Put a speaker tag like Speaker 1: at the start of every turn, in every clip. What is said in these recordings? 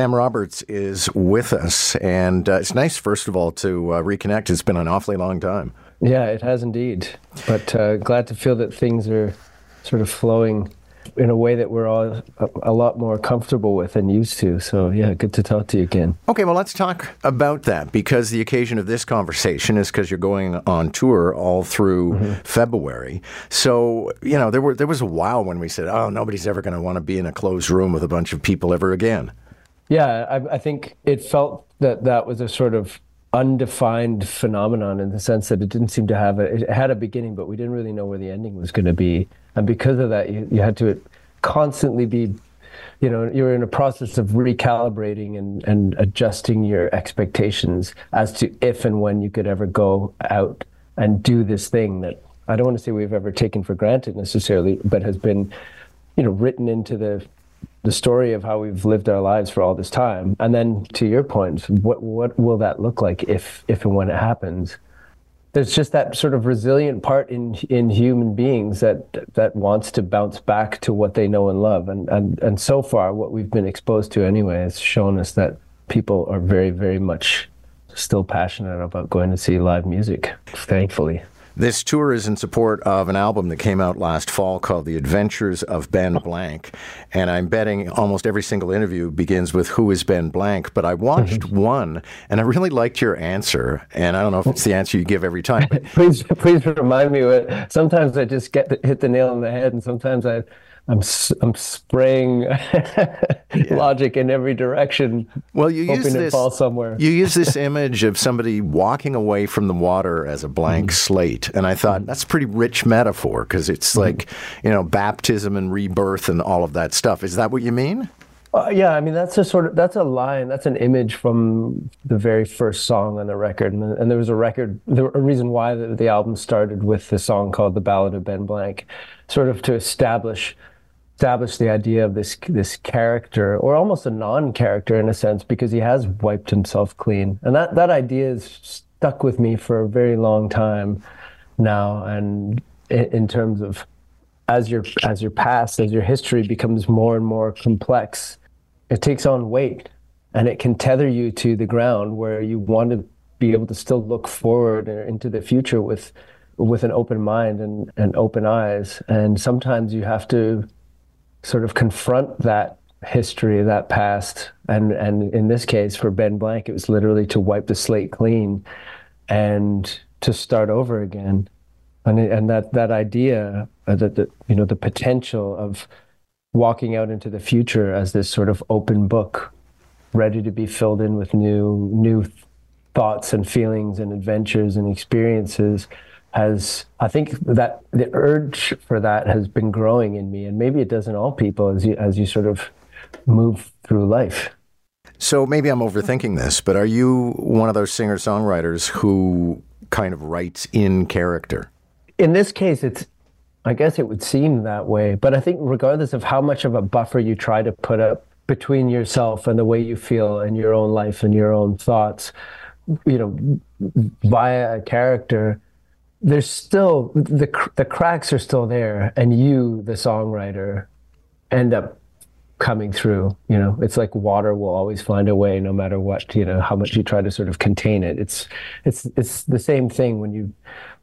Speaker 1: Sam Roberts is with us, and uh, it's nice, first of all, to uh, reconnect. It's been an awfully long time.
Speaker 2: Yeah, it has indeed. But uh, glad to feel that things are sort of flowing in a way that we're all a, a, lot more comfortable with and used to. So, yeah, good to talk to you again.
Speaker 1: Okay, well, let's talk about that because the occasion of this conversation is because you're going on tour all through mm-hmm. February. So, you know, there were there was a while when we said, "Oh, nobody's ever going to want to be in a closed room with a bunch of people ever again."
Speaker 2: Yeah, I, I think it felt that that was a sort of undefined phenomenon in the sense that it didn't seem to have a it had a beginning but we didn't really know where the ending was going to be. And because of that you, you had to constantly be you know you're in a process of recalibrating and, and adjusting your expectations as to if and when you could ever go out and do this thing that i don't want to say we've ever taken for granted necessarily but has been you know written into the the story of how we've lived our lives for all this time. And then to your point, what what will that look like if if and when it happens? There's just that sort of resilient part in in human beings that that wants to bounce back to what they know and love. And and and so far what we've been exposed to anyway has shown us that people are very, very much still passionate about going to see live music, thankfully.
Speaker 1: This tour is in support of an album that came out last fall called The Adventures of Ben Blank. And I'm betting almost every single interview begins with Who is Ben Blank? But I watched mm-hmm. one and I really liked your answer. And I don't know if it's the answer you give every time. But...
Speaker 2: please, please remind me what sometimes I just get the, hit the nail on the head and sometimes I I'm I'm spraying yeah. logic in every direction.
Speaker 1: Well, you use this
Speaker 2: somewhere.
Speaker 1: you use this image of somebody walking away from the water as a blank mm-hmm. slate, and I thought that's a pretty rich metaphor because it's mm-hmm. like you know baptism and rebirth and all of that stuff. Is that what you mean?
Speaker 2: Uh, yeah, I mean that's a sort of that's a line, that's an image from the very first song on the record, and, and there was a record, there a reason why the, the album started with the song called "The Ballad of Ben Blank," sort of to establish establish the idea of this this character, or almost a non-character in a sense, because he has wiped himself clean, and that that idea has stuck with me for a very long time now. And in, in terms of as your as your past, as your history becomes more and more complex, it takes on weight, and it can tether you to the ground where you want to be able to still look forward into the future with with an open mind and, and open eyes. And sometimes you have to sort of confront that history, that past, and and in this case for Ben Blank, it was literally to wipe the slate clean and to start over again, and and that that idea uh, that the you know the potential of walking out into the future as this sort of open book, ready to be filled in with new new thoughts and feelings and adventures and experiences has I think that the urge for that has been growing in me, and maybe it does in all people as you as you sort of move through life.
Speaker 1: So maybe I'm overthinking this, but are you one of those singer songwriters who kind of writes in character?
Speaker 2: In this case, it's I guess it would seem that way, but I think regardless of how much of a buffer you try to put up between yourself and the way you feel and your own life and your own thoughts, you know, via a character there's still the the cracks are still there, and you, the songwriter, end up coming through. You know, it's like water will always find a way, no matter what. You know, how much you try to sort of contain it. It's it's it's the same thing when you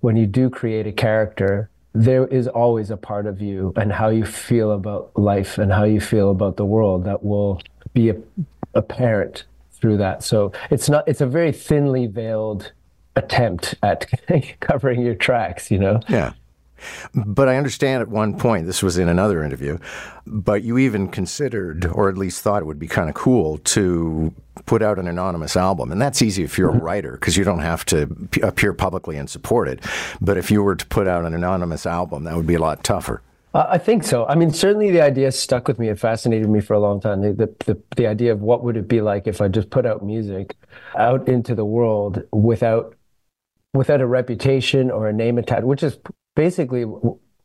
Speaker 2: when you do create a character. There is always a part of you and how you feel about life and how you feel about the world that will be apparent through that. So it's not. It's a very thinly veiled attempt at covering your tracks, you know?
Speaker 1: Yeah. But I understand at one point, this was in another interview, but you even considered, or at least thought it would be kind of cool to put out an anonymous album. And that's easy if you're a mm-hmm. writer because you don't have to p- appear publicly and support it. But if you were to put out an anonymous album, that would be a lot tougher.
Speaker 2: Uh, I think so. I mean, certainly the idea stuck with me. It fascinated me for a long time. The, the, the, the idea of what would it be like if I just put out music out into the world without without a reputation or a name attached, which is basically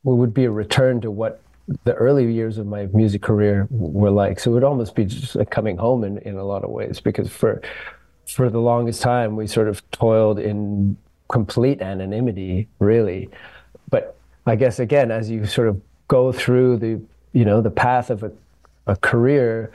Speaker 2: would be a return to what the early years of my music career were like. So it would almost be just like coming home in, in a lot of ways because for for the longest time we sort of toiled in complete anonymity, really. But I guess again, as you sort of go through the you know the path of a, a career,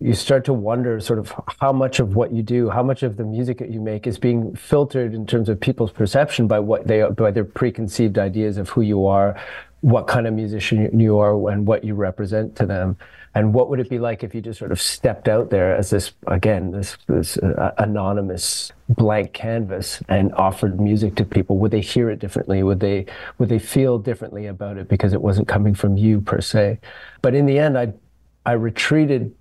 Speaker 2: you start to wonder sort of how much of what you do, how much of the music that you make is being filtered in terms of people's perception by what they by their preconceived ideas of who you are, what kind of musician you are, and what you represent to them. And what would it be like if you just sort of stepped out there as this again this this uh, anonymous blank canvas and offered music to people? Would they hear it differently? Would they would they feel differently about it because it wasn't coming from you per se? But in the end, I I retreated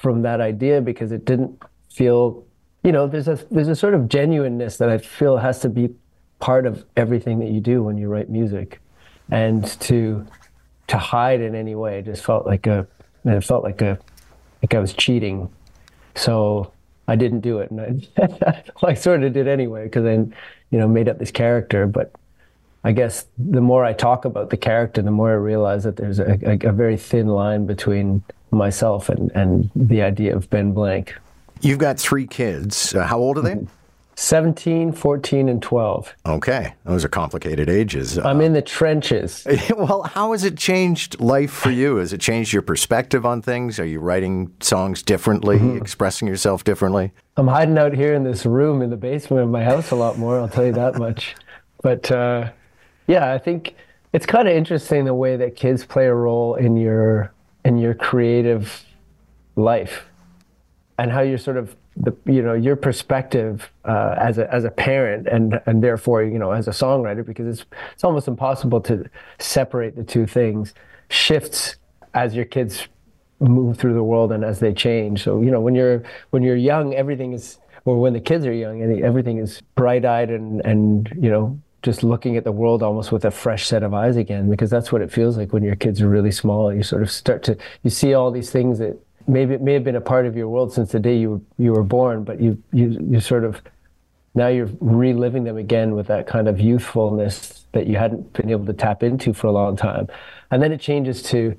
Speaker 2: from that idea because it didn't feel, you know, there's a there's a sort of genuineness that I feel has to be part of everything that you do when you write music, and to to hide in any way just felt like a it felt like a like I was cheating, so I didn't do it, and I, I sort of did anyway because I, you know, made up this character, but. I guess the more I talk about the character, the more I realize that there's a, a, a very thin line between myself and, and the idea of Ben Blank.
Speaker 1: You've got three kids. Uh, how old are they?
Speaker 2: 17, 14, and 12.
Speaker 1: Okay. Those are complicated ages.
Speaker 2: I'm in the trenches.
Speaker 1: well, how has it changed life for you? Has it changed your perspective on things? Are you writing songs differently, mm-hmm. expressing yourself differently?
Speaker 2: I'm hiding out here in this room in the basement of my house a lot more, I'll tell you that much. But uh, yeah, I think it's kind of interesting the way that kids play a role in your in your creative life and how you're sort of the you know your perspective uh, as a as a parent and and therefore you know as a songwriter because it's it's almost impossible to separate the two things. Shifts as your kids move through the world and as they change. So you know when you're when you're young everything is or when the kids are young everything is bright eyed and and you know just looking at the world almost with a fresh set of eyes again because that's what it feels like when your kids are really small. You sort of start to you see all these things that maybe it may have been a part of your world since the day you you were born but you you you sort of now you're reliving them again with that kind of youthfulness that you hadn't been able to tap into for a long time. And then it changes to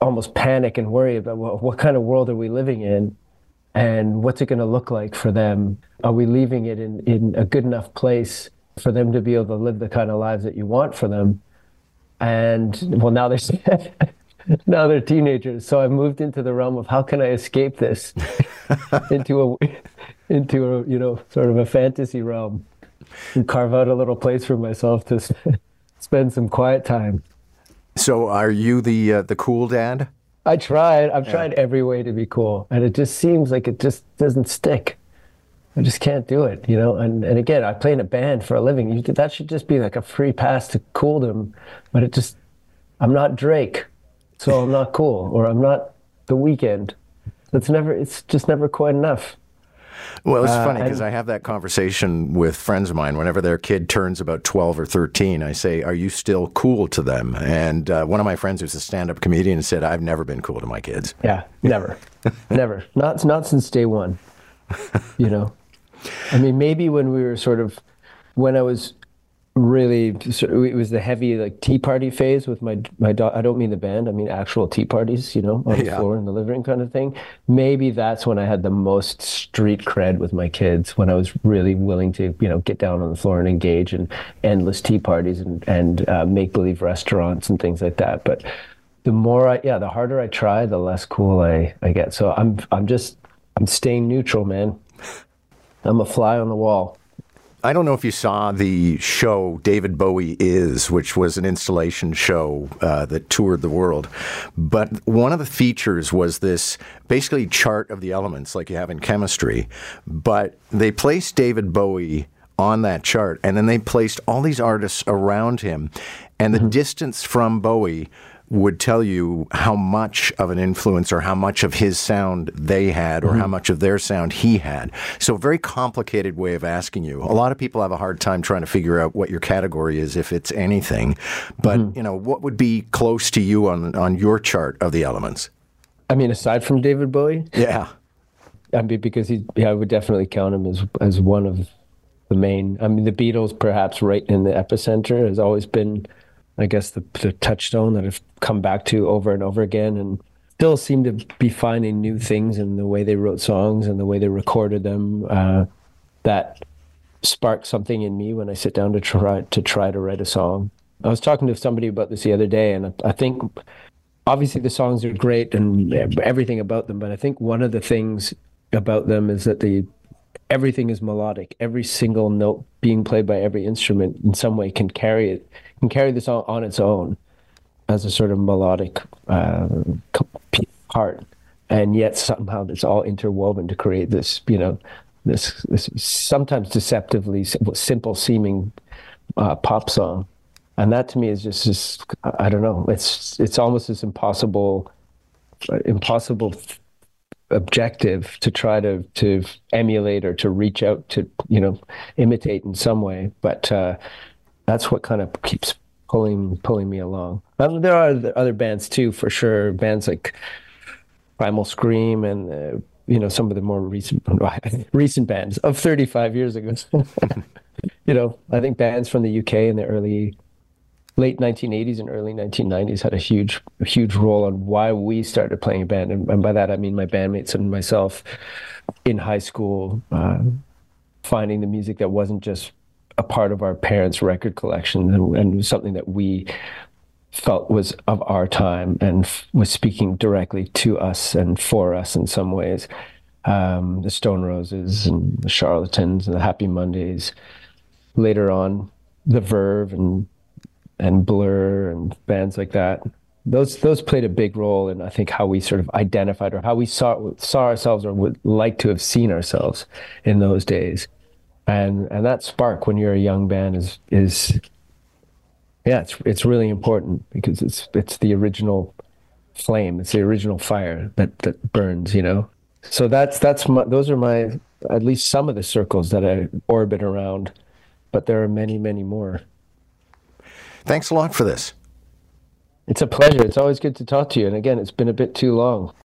Speaker 2: almost panic and worry about well, what kind of world are we living in? And what's it going to look like for them? Are we leaving it in in a good enough place for them to be able to live the kind of lives that you want for them. And well, now they're now they're teenagers, so I moved into the realm of how can I escape this into a into a you know sort of a fantasy realm and carve out a little place for myself to spend some quiet time.
Speaker 1: So, are you the uh, the cool dad?
Speaker 2: I tried. I've yeah. tried every way to be cool, and it just seems like it just doesn't stick. I just can't do it, you know. And and again, I play in a band for a living. You, that should just be like a free pass to cool them, but it just, I'm not Drake, so I'm not cool, or I'm not The Weeknd. That's never. It's just never quite enough.
Speaker 1: Well, it's uh, funny because I have that conversation with friends of mine. Whenever their kid turns about 12 or 13, I say, Are you still cool to them? And uh, one of my friends who's a stand up comedian said, I've never been cool to my kids.
Speaker 2: Yeah, never. never. Not, not since day one, you know? I mean, maybe when we were sort of, when I was really, it was the heavy like tea party phase with my my daughter. I don't mean the band. I mean actual tea parties. You know, on the yeah. floor in the living room kind of thing. Maybe that's when I had the most street cred with my kids. When I was really willing to, you know, get down on the floor and engage in endless tea parties and and uh, make believe restaurants and things like that. But the more I, yeah, the harder I try, the less cool I I get. So I'm I'm just I'm staying neutral, man. I'm a fly on the wall.
Speaker 1: I don't know if you saw the show David Bowie Is, which was an installation show uh, that toured the world. But one of the features was this basically chart of the elements like you have in chemistry. But they placed David Bowie on that chart and then they placed all these artists around him. And the mm-hmm. distance from Bowie would tell you how much of an influence or how much of his sound they had or mm-hmm. how much of their sound he had. So, a very complicated way of asking you. A lot of people have a hard time trying to figure out what your category is, if it's anything. But, mm-hmm. you know, what would be close to you on, on your chart of the elements?
Speaker 2: I mean, aside from David Bowie?
Speaker 1: Yeah.
Speaker 2: I mean, because he, yeah, I would definitely count him as, as one of the main. I mean, the Beatles, perhaps right in the epicenter, has always been I guess the, the touchstone that I've come back to over and over again, and still seem to be finding new things in the way they wrote songs and the way they recorded them uh, that spark something in me when I sit down to try to try to write a song. I was talking to somebody about this the other day, and I think obviously the songs are great and everything about them, but I think one of the things about them is that the everything is melodic. Every single note being played by every instrument in some way can carry it, can carry the song on its own as a sort of melodic uh, part, and yet somehow it's all interwoven to create this, you know, this, this sometimes deceptively simple seeming uh, pop song, and that to me is just, just I don't know, it's it's almost as impossible, impossible objective to try to to emulate or to reach out to you know imitate in some way but uh, that's what kind of keeps pulling pulling me along. There are other bands too for sure. Bands like primal scream and uh, you know some of the more recent recent bands of 35 years ago. You know i think bands from the uk in the early late 1980s and early 1990s had a huge huge role on why we started playing a band. And, and by that i mean my bandmates and myself in high school uh, finding the music that wasn't just a part of our parents record collection and, and something that we felt was of our time and f- was speaking directly to us and for us in some ways. Um, the stone roses and the charlatans and the happy mondays. Later on the verve and and Blur and bands like that. Those those played a big role in I think how we sort of identified or how we saw saw ourselves or would like to have seen ourselves in those days. And and that spark when you're a young band is is yeah, it's it's really important because it's it's the original flame, it's the original fire that that burns, you know. So that's that's my, those are my at least some of the circles that I orbit around, but there are many many more.
Speaker 1: Thanks a lot for this.
Speaker 2: It's a pleasure. It's always good to talk to you. And again, it's been a bit too long.